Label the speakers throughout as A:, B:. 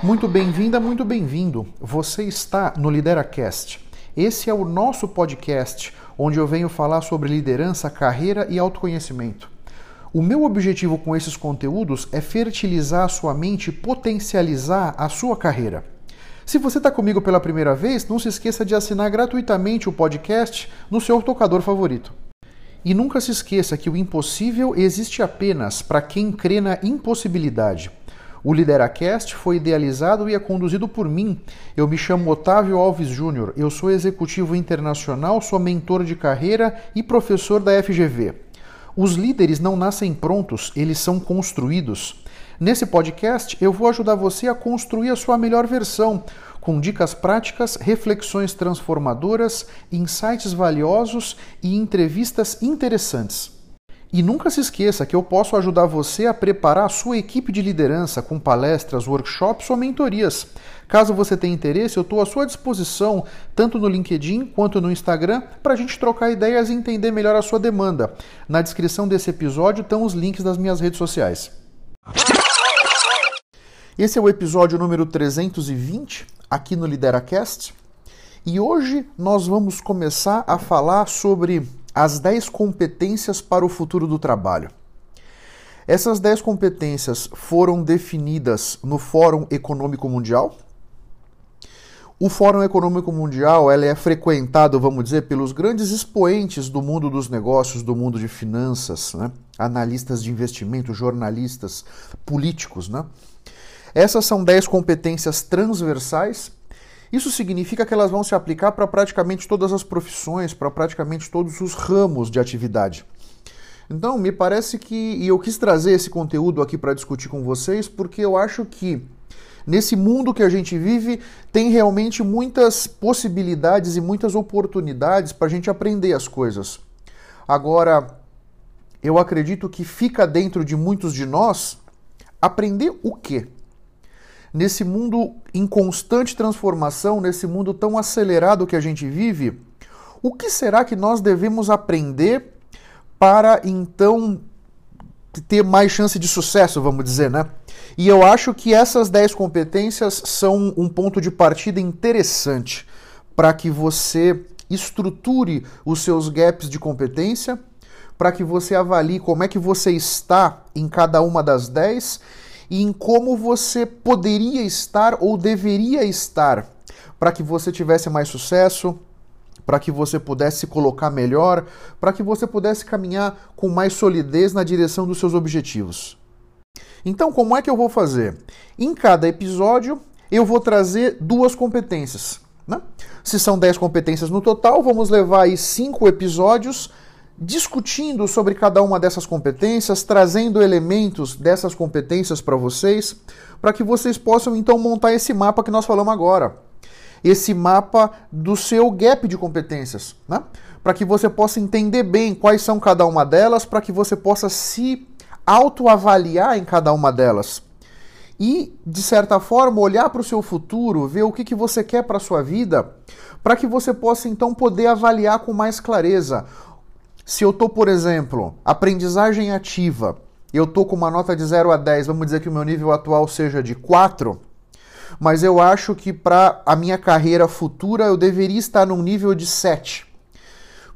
A: Muito bem-vinda, muito bem-vindo. Você está no LideraCast. Esse é o nosso podcast onde eu venho falar sobre liderança, carreira e autoconhecimento. O meu objetivo com esses conteúdos é fertilizar a sua mente e potencializar a sua carreira. Se você está comigo pela primeira vez, não se esqueça de assinar gratuitamente o podcast no seu tocador favorito. E nunca se esqueça que o impossível existe apenas para quem crê na impossibilidade. O Lideracast foi idealizado e é conduzido por mim. Eu me chamo Otávio Alves Júnior, eu sou executivo internacional, sou mentor de carreira e professor da FGV. Os líderes não nascem prontos, eles são construídos. Nesse podcast, eu vou ajudar você a construir a sua melhor versão, com dicas práticas, reflexões transformadoras, insights valiosos e entrevistas interessantes. E nunca se esqueça que eu posso ajudar você a preparar a sua equipe de liderança com palestras, workshops ou mentorias. Caso você tenha interesse, eu estou à sua disposição, tanto no LinkedIn quanto no Instagram, para a gente trocar ideias e entender melhor a sua demanda. Na descrição desse episódio estão os links das minhas redes sociais. Esse é o episódio número 320 aqui no LideraCast e hoje nós vamos começar a falar sobre as 10 competências para o futuro do trabalho. Essas 10 competências foram definidas no Fórum Econômico Mundial. O Fórum Econômico Mundial é frequentado, vamos dizer, pelos grandes expoentes do mundo dos negócios, do mundo de finanças, né? analistas de investimento, jornalistas, políticos. Né? Essas são 10 competências transversais isso significa que elas vão se aplicar para praticamente todas as profissões, para praticamente todos os ramos de atividade. Então, me parece que. E eu quis trazer esse conteúdo aqui para discutir com vocês, porque eu acho que nesse mundo que a gente vive tem realmente muitas possibilidades e muitas oportunidades para a gente aprender as coisas. Agora, eu acredito que fica dentro de muitos de nós aprender o quê? Nesse mundo em constante transformação, nesse mundo tão acelerado que a gente vive, o que será que nós devemos aprender para então ter mais chance de sucesso, vamos dizer, né? E eu acho que essas 10 competências são um ponto de partida interessante para que você estruture os seus gaps de competência, para que você avalie como é que você está em cada uma das 10 e em como você poderia estar ou deveria estar para que você tivesse mais sucesso, para que você pudesse se colocar melhor, para que você pudesse caminhar com mais solidez na direção dos seus objetivos. Então, como é que eu vou fazer? Em cada episódio, eu vou trazer duas competências. Né? Se são 10 competências no total, vamos levar aí cinco episódios discutindo sobre cada uma dessas competências, trazendo elementos dessas competências para vocês, para que vocês possam então montar esse mapa que nós falamos agora. Esse mapa do seu gap de competências, né? Para que você possa entender bem quais são cada uma delas, para que você possa se autoavaliar em cada uma delas. E, de certa forma, olhar para o seu futuro, ver o que, que você quer para a sua vida, para que você possa então poder avaliar com mais clareza se eu estou, por exemplo, aprendizagem ativa, eu estou com uma nota de 0 a 10, vamos dizer que o meu nível atual seja de 4, mas eu acho que para a minha carreira futura eu deveria estar num nível de 7.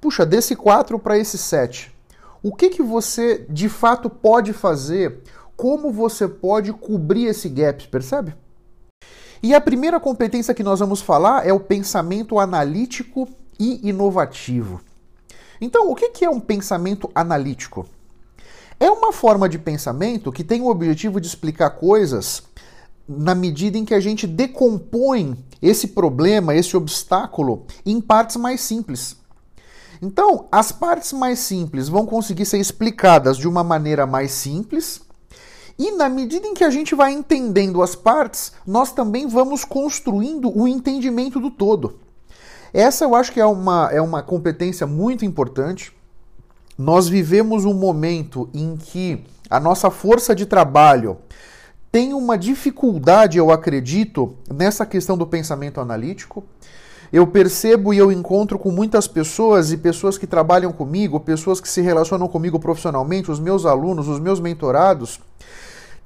A: Puxa, desse 4 para esse 7, o que, que você de fato pode fazer? Como você pode cobrir esse gap, percebe? E a primeira competência que nós vamos falar é o pensamento analítico e inovativo. Então, o que é um pensamento analítico? É uma forma de pensamento que tem o objetivo de explicar coisas na medida em que a gente decompõe esse problema, esse obstáculo, em partes mais simples. Então, as partes mais simples vão conseguir ser explicadas de uma maneira mais simples, e na medida em que a gente vai entendendo as partes, nós também vamos construindo o entendimento do todo. Essa eu acho que é uma, é uma competência muito importante. Nós vivemos um momento em que a nossa força de trabalho tem uma dificuldade, eu acredito, nessa questão do pensamento analítico. Eu percebo e eu encontro com muitas pessoas e pessoas que trabalham comigo, pessoas que se relacionam comigo profissionalmente, os meus alunos, os meus mentorados,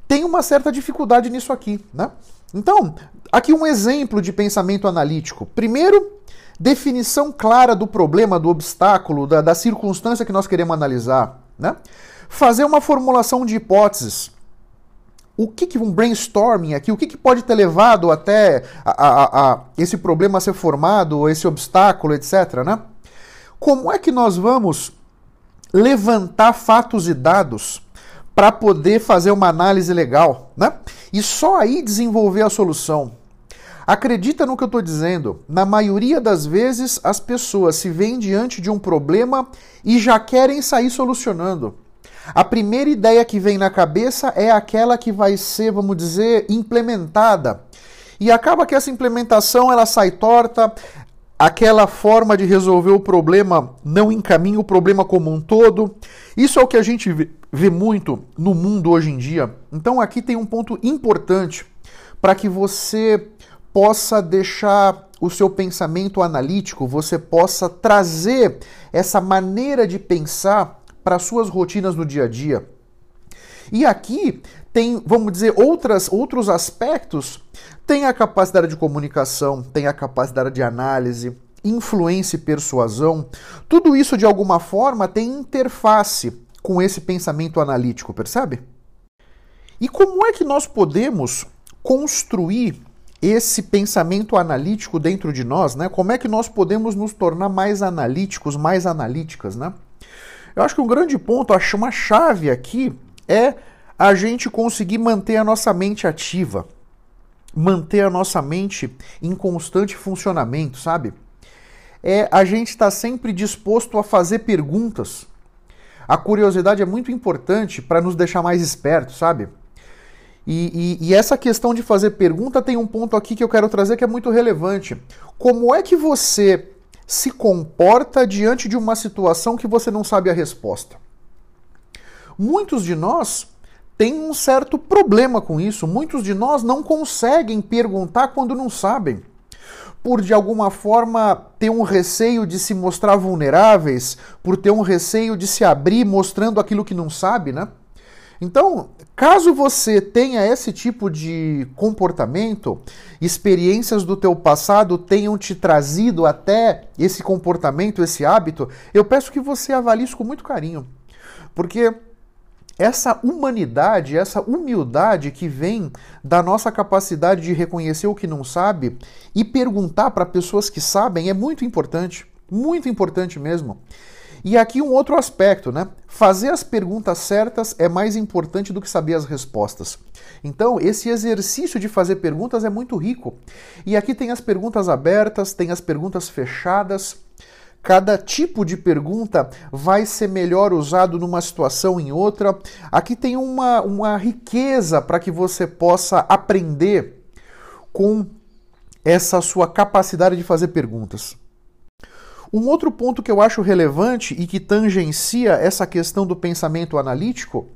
A: tem uma certa dificuldade nisso aqui, né? Então, aqui um exemplo de pensamento analítico. Primeiro, definição clara do problema, do obstáculo, da, da circunstância que nós queremos analisar. Né? Fazer uma formulação de hipóteses. O que, que um brainstorming aqui, o que, que pode ter levado até a, a, a esse problema ser formado, esse obstáculo, etc. Né? Como é que nós vamos levantar fatos e dados para poder fazer uma análise legal, né? E só aí desenvolver a solução. Acredita no que eu estou dizendo. Na maioria das vezes, as pessoas se veem diante de um problema e já querem sair solucionando. A primeira ideia que vem na cabeça é aquela que vai ser, vamos dizer, implementada. E acaba que essa implementação ela sai torta, aquela forma de resolver o problema não encaminha o problema como um todo. Isso é o que a gente vê muito no mundo hoje em dia. Então aqui tem um ponto importante para que você possa deixar o seu pensamento analítico, você possa trazer essa maneira de pensar para suas rotinas no dia a dia. E aqui tem, vamos dizer, outras, outros aspectos. Tem a capacidade de comunicação, tem a capacidade de análise, influência e persuasão. Tudo isso, de alguma forma, tem interface com esse pensamento analítico, percebe? E como é que nós podemos construir esse pensamento analítico dentro de nós, né? Como é que nós podemos nos tornar mais analíticos, mais analíticas, né? Eu acho que um grande ponto, uma chave aqui é a gente conseguir manter a nossa mente ativa, manter a nossa mente em constante funcionamento, sabe? É a gente estar tá sempre disposto a fazer perguntas. A curiosidade é muito importante para nos deixar mais espertos, sabe? E, e, e, essa questão de fazer pergunta tem um ponto aqui que eu quero trazer que é muito relevante. Como é que você se comporta diante de uma situação que você não sabe a resposta? Muitos de nós têm um certo problema com isso. Muitos de nós não conseguem perguntar quando não sabem. Por de alguma forma ter um receio de se mostrar vulneráveis, por ter um receio de se abrir mostrando aquilo que não sabe, né? Então, caso você tenha esse tipo de comportamento, experiências do teu passado tenham te trazido até esse comportamento, esse hábito, eu peço que você avalie isso com muito carinho. Porque essa humanidade, essa humildade que vem da nossa capacidade de reconhecer o que não sabe e perguntar para pessoas que sabem é muito importante, muito importante mesmo. E aqui um outro aspecto, né? Fazer as perguntas certas é mais importante do que saber as respostas. Então, esse exercício de fazer perguntas é muito rico. E aqui tem as perguntas abertas, tem as perguntas fechadas. Cada tipo de pergunta vai ser melhor usado numa situação em outra. Aqui tem uma, uma riqueza para que você possa aprender com essa sua capacidade de fazer perguntas. Um outro ponto que eu acho relevante e que tangencia essa questão do pensamento analítico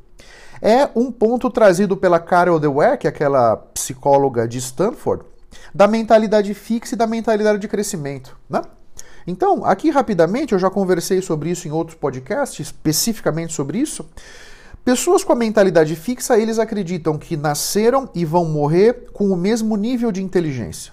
A: é um ponto trazido pela Carol Dweck, aquela psicóloga de Stanford, da mentalidade fixa e da mentalidade de crescimento. Né? Então, aqui rapidamente, eu já conversei sobre isso em outros podcasts, especificamente sobre isso. Pessoas com a mentalidade fixa, eles acreditam que nasceram e vão morrer com o mesmo nível de inteligência.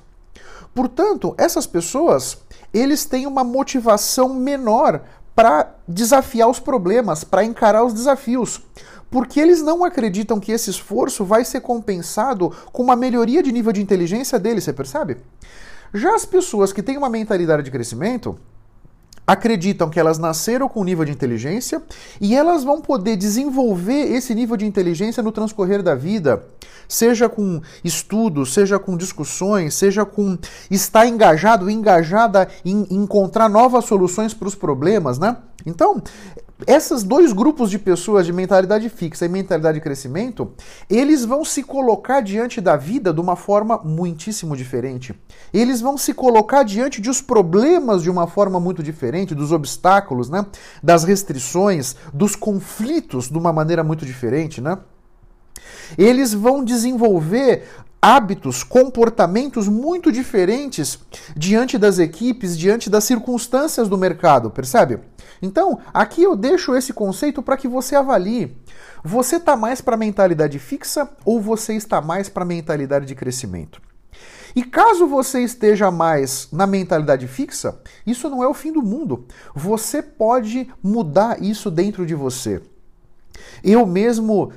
A: Portanto, essas pessoas eles têm uma motivação menor para desafiar os problemas, para encarar os desafios. Porque eles não acreditam que esse esforço vai ser compensado com uma melhoria de nível de inteligência deles, você percebe? Já as pessoas que têm uma mentalidade de crescimento, acreditam que elas nasceram com um nível de inteligência e elas vão poder desenvolver esse nível de inteligência no transcorrer da vida, seja com estudos, seja com discussões, seja com estar engajado, engajada em encontrar novas soluções para os problemas, né? Então, esses dois grupos de pessoas de mentalidade fixa e mentalidade de crescimento, eles vão se colocar diante da vida de uma forma muitíssimo diferente. Eles vão se colocar diante de os problemas de uma forma muito diferente, dos obstáculos, né? das restrições, dos conflitos de uma maneira muito diferente, né? Eles vão desenvolver hábitos, comportamentos muito diferentes diante das equipes, diante das circunstâncias do mercado, percebe? Então, aqui eu deixo esse conceito para que você avalie. Você está mais para a mentalidade fixa ou você está mais para a mentalidade de crescimento? E caso você esteja mais na mentalidade fixa, isso não é o fim do mundo. Você pode mudar isso dentro de você. Eu mesmo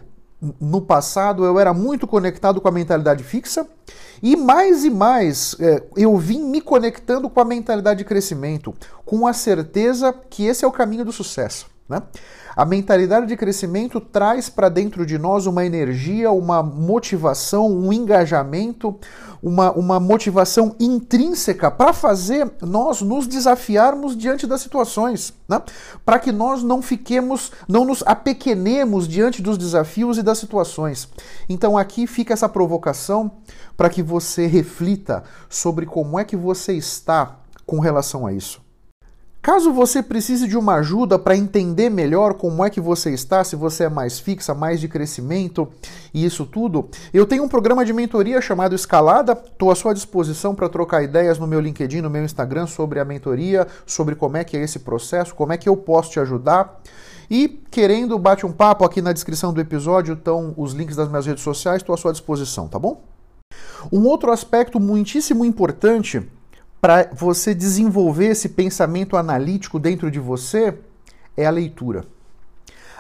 A: no passado eu era muito conectado com a mentalidade fixa e mais e mais é, eu vim me conectando com a mentalidade de crescimento, com a certeza que esse é o caminho do sucesso. Né? A mentalidade de crescimento traz para dentro de nós uma energia, uma motivação, um engajamento, uma, uma motivação intrínseca para fazer nós nos desafiarmos diante das situações, né? para que nós não fiquemos, não nos apequenemos diante dos desafios e das situações. Então aqui fica essa provocação para que você reflita sobre como é que você está com relação a isso. Caso você precise de uma ajuda para entender melhor como é que você está, se você é mais fixa, mais de crescimento e isso tudo, eu tenho um programa de mentoria chamado Escalada. Estou à sua disposição para trocar ideias no meu LinkedIn, no meu Instagram sobre a mentoria, sobre como é que é esse processo, como é que eu posso te ajudar. E querendo, bate um papo aqui na descrição do episódio, estão os links das minhas redes sociais, estou à sua disposição, tá bom? Um outro aspecto muitíssimo importante para você desenvolver esse pensamento analítico dentro de você é a leitura.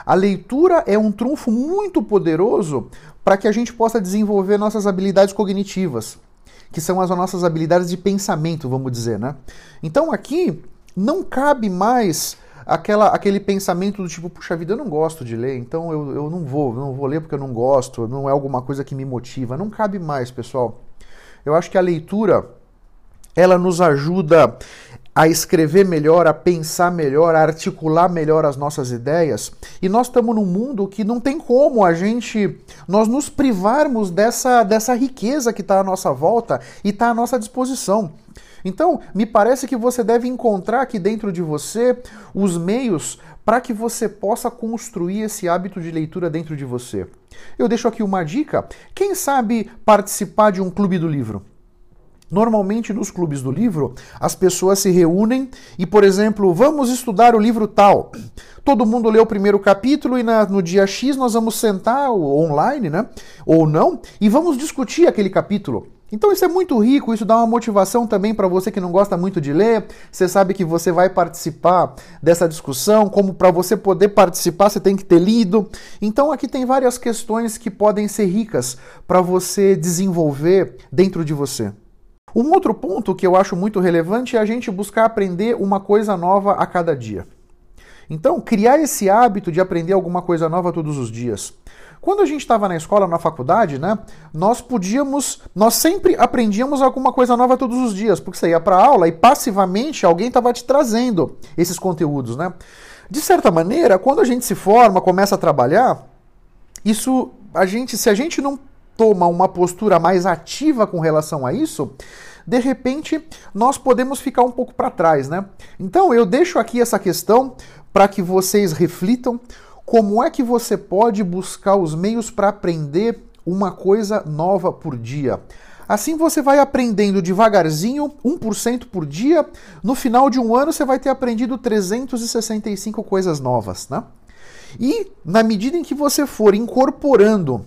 A: A leitura é um trunfo muito poderoso para que a gente possa desenvolver nossas habilidades cognitivas, que são as nossas habilidades de pensamento, vamos dizer, né? Então aqui não cabe mais aquela, aquele pensamento do tipo, puxa vida, eu não gosto de ler, então eu, eu não vou, não vou ler porque eu não gosto, não é alguma coisa que me motiva. Não cabe mais, pessoal. Eu acho que a leitura ela nos ajuda a escrever melhor, a pensar melhor, a articular melhor as nossas ideias. E nós estamos num mundo que não tem como a gente nós nos privarmos dessa, dessa riqueza que está à nossa volta e está à nossa disposição. Então, me parece que você deve encontrar aqui dentro de você os meios para que você possa construir esse hábito de leitura dentro de você. Eu deixo aqui uma dica: quem sabe participar de um clube do livro? Normalmente nos clubes do livro, as pessoas se reúnem e, por exemplo, vamos estudar o livro tal. Todo mundo lê o primeiro capítulo e na, no dia X nós vamos sentar online, né? Ou não, e vamos discutir aquele capítulo. Então isso é muito rico, isso dá uma motivação também para você que não gosta muito de ler. Você sabe que você vai participar dessa discussão, como para você poder participar você tem que ter lido. Então aqui tem várias questões que podem ser ricas para você desenvolver dentro de você. Um outro ponto que eu acho muito relevante é a gente buscar aprender uma coisa nova a cada dia. Então, criar esse hábito de aprender alguma coisa nova todos os dias. Quando a gente estava na escola, na faculdade, né, nós podíamos, nós sempre aprendíamos alguma coisa nova todos os dias, porque você ia para aula e passivamente alguém estava te trazendo esses conteúdos, né? De certa maneira, quando a gente se forma, começa a trabalhar, isso a gente, se a gente não toma uma postura mais ativa com relação a isso, de repente nós podemos ficar um pouco para trás, né? Então eu deixo aqui essa questão para que vocês reflitam como é que você pode buscar os meios para aprender uma coisa nova por dia. Assim você vai aprendendo devagarzinho, 1% por dia. No final de um ano você vai ter aprendido 365 coisas novas, né? E na medida em que você for incorporando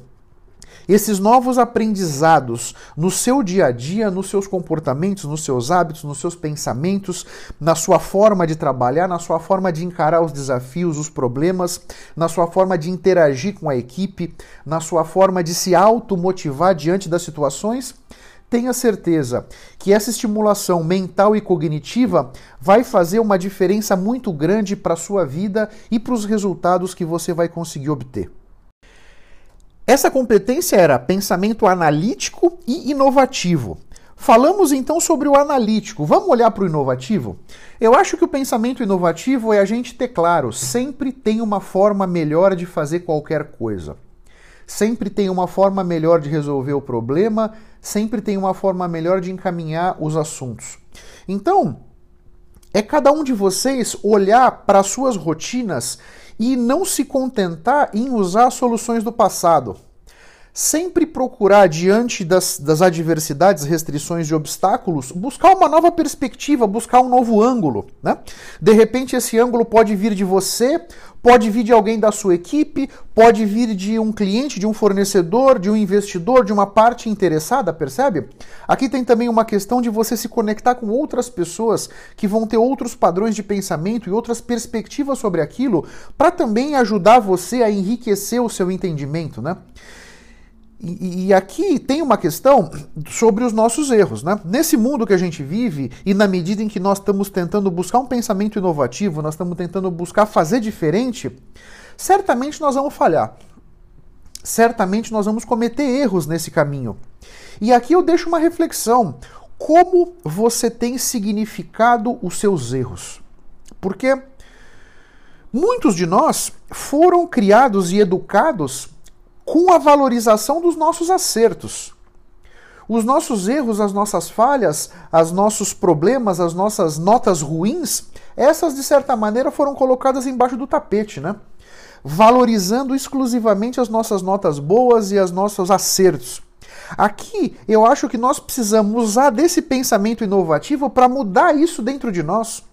A: esses novos aprendizados no seu dia a dia, nos seus comportamentos, nos seus hábitos, nos seus pensamentos, na sua forma de trabalhar, na sua forma de encarar os desafios, os problemas, na sua forma de interagir com a equipe, na sua forma de se automotivar diante das situações, tenha certeza que essa estimulação mental e cognitiva vai fazer uma diferença muito grande para a sua vida e para os resultados que você vai conseguir obter. Essa competência era pensamento analítico e inovativo. Falamos então sobre o analítico. Vamos olhar para o inovativo? Eu acho que o pensamento inovativo é a gente ter claro, sempre tem uma forma melhor de fazer qualquer coisa. Sempre tem uma forma melhor de resolver o problema, sempre tem uma forma melhor de encaminhar os assuntos. Então, é cada um de vocês olhar para as suas rotinas e não se contentar em usar soluções do passado. Sempre procurar, diante das, das adversidades, restrições e obstáculos, buscar uma nova perspectiva, buscar um novo ângulo. Né? De repente, esse ângulo pode vir de você, pode vir de alguém da sua equipe, pode vir de um cliente, de um fornecedor, de um investidor, de uma parte interessada, percebe? Aqui tem também uma questão de você se conectar com outras pessoas que vão ter outros padrões de pensamento e outras perspectivas sobre aquilo, para também ajudar você a enriquecer o seu entendimento, né? E, e, aqui tem uma questão sobre os nossos erros. Né? Nesse mundo que a gente vive, e na medida em que nós estamos tentando buscar um pensamento inovativo, nós estamos tentando buscar fazer diferente, certamente nós vamos falhar. Certamente nós vamos cometer erros nesse caminho. E aqui eu deixo uma reflexão. Como você tem significado os seus erros? Porque muitos de nós foram criados e educados com a valorização dos nossos acertos. Os nossos erros, as nossas falhas, os nossos problemas, as nossas notas ruins, essas de certa maneira foram colocadas embaixo do tapete, né? Valorizando exclusivamente as nossas notas boas e os nossos acertos. Aqui eu acho que nós precisamos usar desse pensamento inovativo para mudar isso dentro de nós.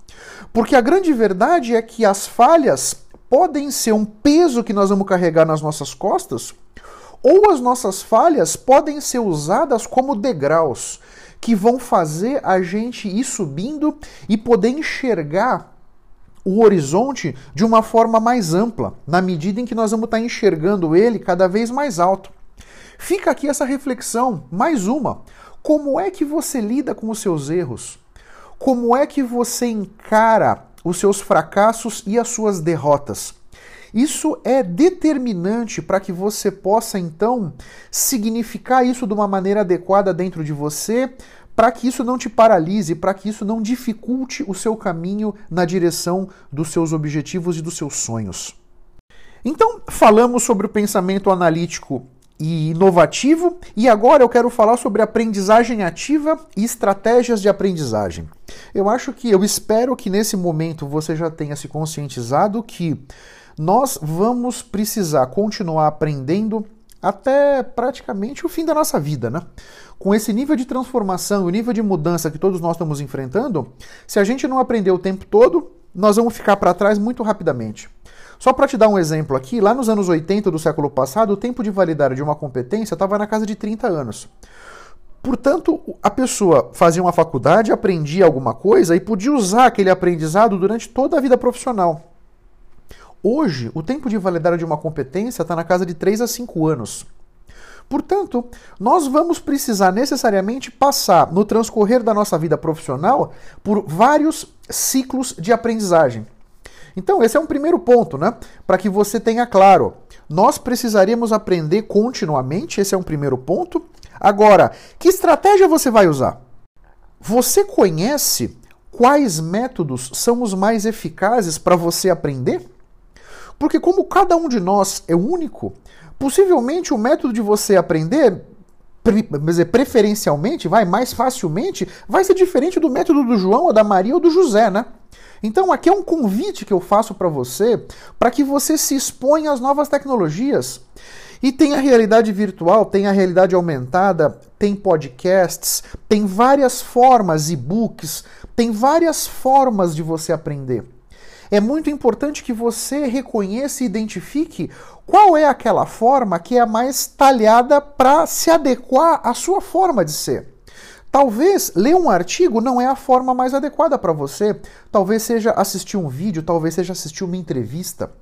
A: Porque a grande verdade é que as falhas podem ser um peso que nós vamos carregar nas nossas costas, ou as nossas falhas podem ser usadas como degraus que vão fazer a gente ir subindo e poder enxergar o horizonte de uma forma mais ampla, na medida em que nós vamos estar enxergando ele cada vez mais alto. Fica aqui essa reflexão, mais uma. Como é que você lida com os seus erros? Como é que você encara os seus fracassos e as suas derrotas. Isso é determinante para que você possa então significar isso de uma maneira adequada dentro de você, para que isso não te paralise, para que isso não dificulte o seu caminho na direção dos seus objetivos e dos seus sonhos. Então, falamos sobre o pensamento analítico e inovativo, e agora eu quero falar sobre aprendizagem ativa e estratégias de aprendizagem. Eu acho que, eu espero que nesse momento você já tenha se conscientizado que nós vamos precisar continuar aprendendo até praticamente o fim da nossa vida, né? Com esse nível de transformação, o nível de mudança que todos nós estamos enfrentando, se a gente não aprender o tempo todo, nós vamos ficar para trás muito rapidamente. Só para te dar um exemplo aqui, lá nos anos 80 do século passado, o tempo de validade de uma competência estava na casa de 30 anos. Portanto, a pessoa fazia uma faculdade, aprendia alguma coisa e podia usar aquele aprendizado durante toda a vida profissional. Hoje, o tempo de validade de uma competência está na casa de 3 a 5 anos. Portanto, nós vamos precisar necessariamente passar, no transcorrer da nossa vida profissional, por vários ciclos de aprendizagem. Então, esse é um primeiro ponto, né? Para que você tenha claro. Nós precisaríamos aprender continuamente, esse é um primeiro ponto. Agora, que estratégia você vai usar? Você conhece quais métodos são os mais eficazes para você aprender? Porque, como cada um de nós é único, possivelmente o método de você aprender preferencialmente, vai mais facilmente, vai ser diferente do método do João, ou da Maria ou do José, né? Então, aqui é um convite que eu faço para você, para que você se exponha às novas tecnologias. E tem a realidade virtual, tem a realidade aumentada, tem podcasts, tem várias formas, e-books, tem várias formas de você aprender. É muito importante que você reconheça e identifique qual é aquela forma que é mais talhada para se adequar à sua forma de ser. Talvez ler um artigo não é a forma mais adequada para você. Talvez seja assistir um vídeo, talvez seja assistir uma entrevista.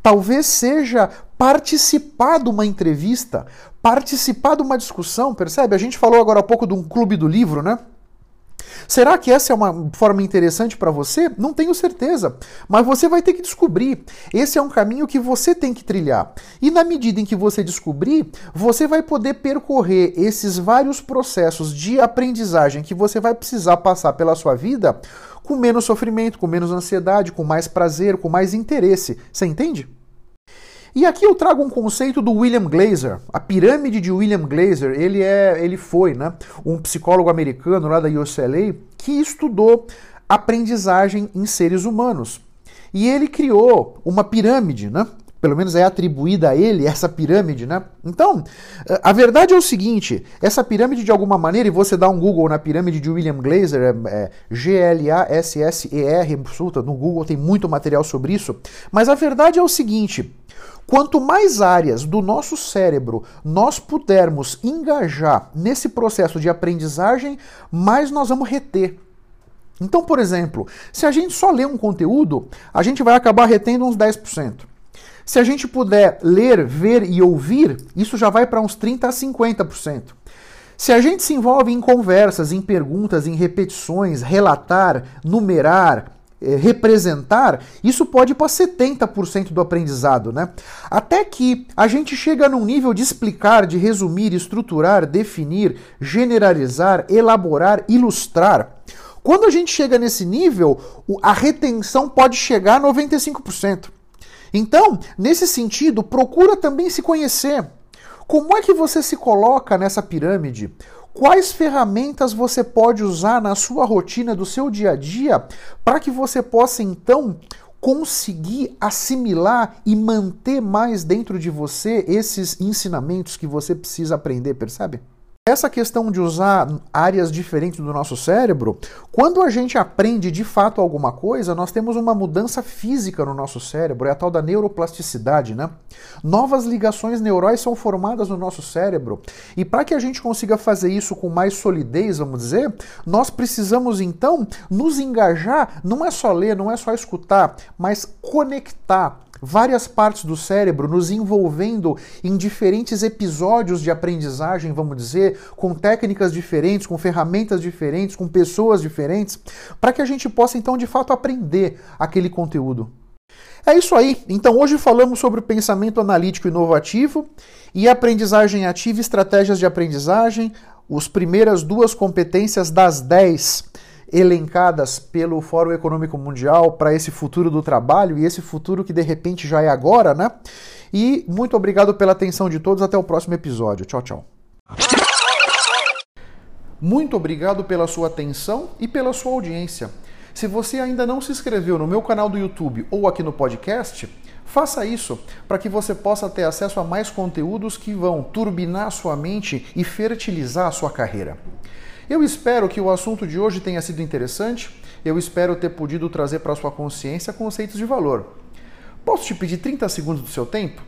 A: Talvez seja participar de uma entrevista, participar de uma discussão, percebe? A gente falou agora há pouco de um clube do livro, né? Será que essa é uma forma interessante para você? Não tenho certeza, mas você vai ter que descobrir. Esse é um caminho que você tem que trilhar. E na medida em que você descobrir, você vai poder percorrer esses vários processos de aprendizagem que você vai precisar passar pela sua vida com menos sofrimento, com menos ansiedade, com mais prazer, com mais interesse. Você entende? E aqui eu trago um conceito do William Glazer, a pirâmide de William Glazer. Ele é, ele foi, né, um psicólogo americano lá da UCLA que estudou aprendizagem em seres humanos. E ele criou uma pirâmide, né, pelo menos é atribuída a ele essa pirâmide, né? Então, a verdade é o seguinte: essa pirâmide, de alguma maneira, e você dá um Google na pirâmide de William Glaser, é, é G-L-A-S-S-E-R, no Google tem muito material sobre isso, mas a verdade é o seguinte. Quanto mais áreas do nosso cérebro nós pudermos engajar nesse processo de aprendizagem, mais nós vamos reter. Então, por exemplo, se a gente só lê um conteúdo, a gente vai acabar retendo uns 10%. Se a gente puder ler, ver e ouvir, isso já vai para uns 30 a 50%. Se a gente se envolve em conversas, em perguntas, em repetições, relatar, numerar, eh, representar, isso pode ir para 70% do aprendizado, né? Até que a gente chega num nível de explicar, de resumir, estruturar, definir, generalizar, elaborar, ilustrar. Quando a gente chega nesse nível, a retenção pode chegar a 95%. Então, nesse sentido, procura também se conhecer. Como é que você se coloca nessa pirâmide? Quais ferramentas você pode usar na sua rotina do seu dia a dia para que você possa então conseguir assimilar e manter mais dentro de você esses ensinamentos que você precisa aprender, percebe? Essa questão de usar áreas diferentes do nosso cérebro, quando a gente aprende de fato alguma coisa, nós temos uma mudança física no nosso cérebro, é a tal da neuroplasticidade, né? Novas ligações neurais são formadas no nosso cérebro. E para que a gente consiga fazer isso com mais solidez, vamos dizer, nós precisamos então nos engajar, não é só ler, não é só escutar, mas conectar várias partes do cérebro nos envolvendo em diferentes episódios de aprendizagem, vamos dizer, com técnicas diferentes, com ferramentas diferentes, com pessoas diferentes, para que a gente possa então de fato aprender aquele conteúdo. É isso aí. Então hoje falamos sobre o pensamento analítico inovativo e aprendizagem ativa estratégias de aprendizagem, as primeiras duas competências das 10 elencadas pelo Fórum Econômico Mundial para esse futuro do trabalho e esse futuro que de repente já é agora, né? E muito obrigado pela atenção de todos. Até o próximo episódio. Tchau, tchau. Muito obrigado pela sua atenção e pela sua audiência. Se você ainda não se inscreveu no meu canal do YouTube ou aqui no podcast, faça isso para que você possa ter acesso a mais conteúdos que vão turbinar sua mente e fertilizar a sua carreira. Eu espero que o assunto de hoje tenha sido interessante. Eu espero ter podido trazer para sua consciência conceitos de valor. Posso te pedir 30 segundos do seu tempo?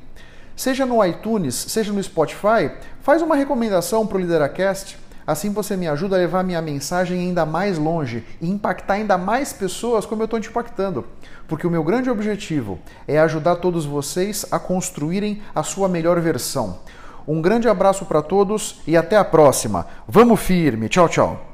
A: Seja no iTunes, seja no Spotify, faz uma recomendação para o Lideracast. Assim você me ajuda a levar minha mensagem ainda mais longe e impactar ainda mais pessoas como eu estou te impactando. Porque o meu grande objetivo é ajudar todos vocês a construírem a sua melhor versão. Um grande abraço para todos e até a próxima. Vamos firme. Tchau, tchau.